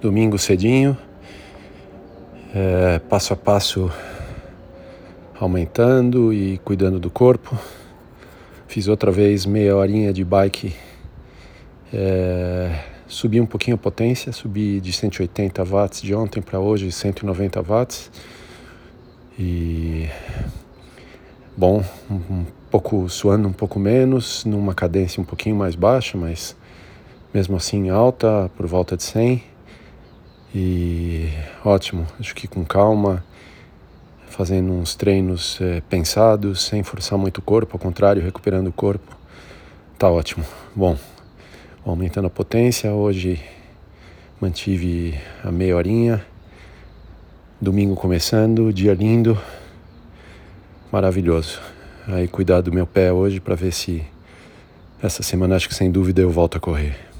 Domingo cedinho, é, passo a passo aumentando e cuidando do corpo. Fiz outra vez meia horinha de bike, é, subi um pouquinho a potência, subi de 180 watts de ontem para hoje 190 watts. E bom, um pouco suando um pouco menos, numa cadência um pouquinho mais baixa, mas mesmo assim alta, por volta de 100. E ótimo, acho que com calma, fazendo uns treinos é, pensados, sem forçar muito o corpo, ao contrário, recuperando o corpo, tá ótimo. Bom, aumentando a potência, hoje mantive a meia horinha, domingo começando, dia lindo, maravilhoso. Aí cuidar do meu pé hoje para ver se essa semana acho que sem dúvida eu volto a correr.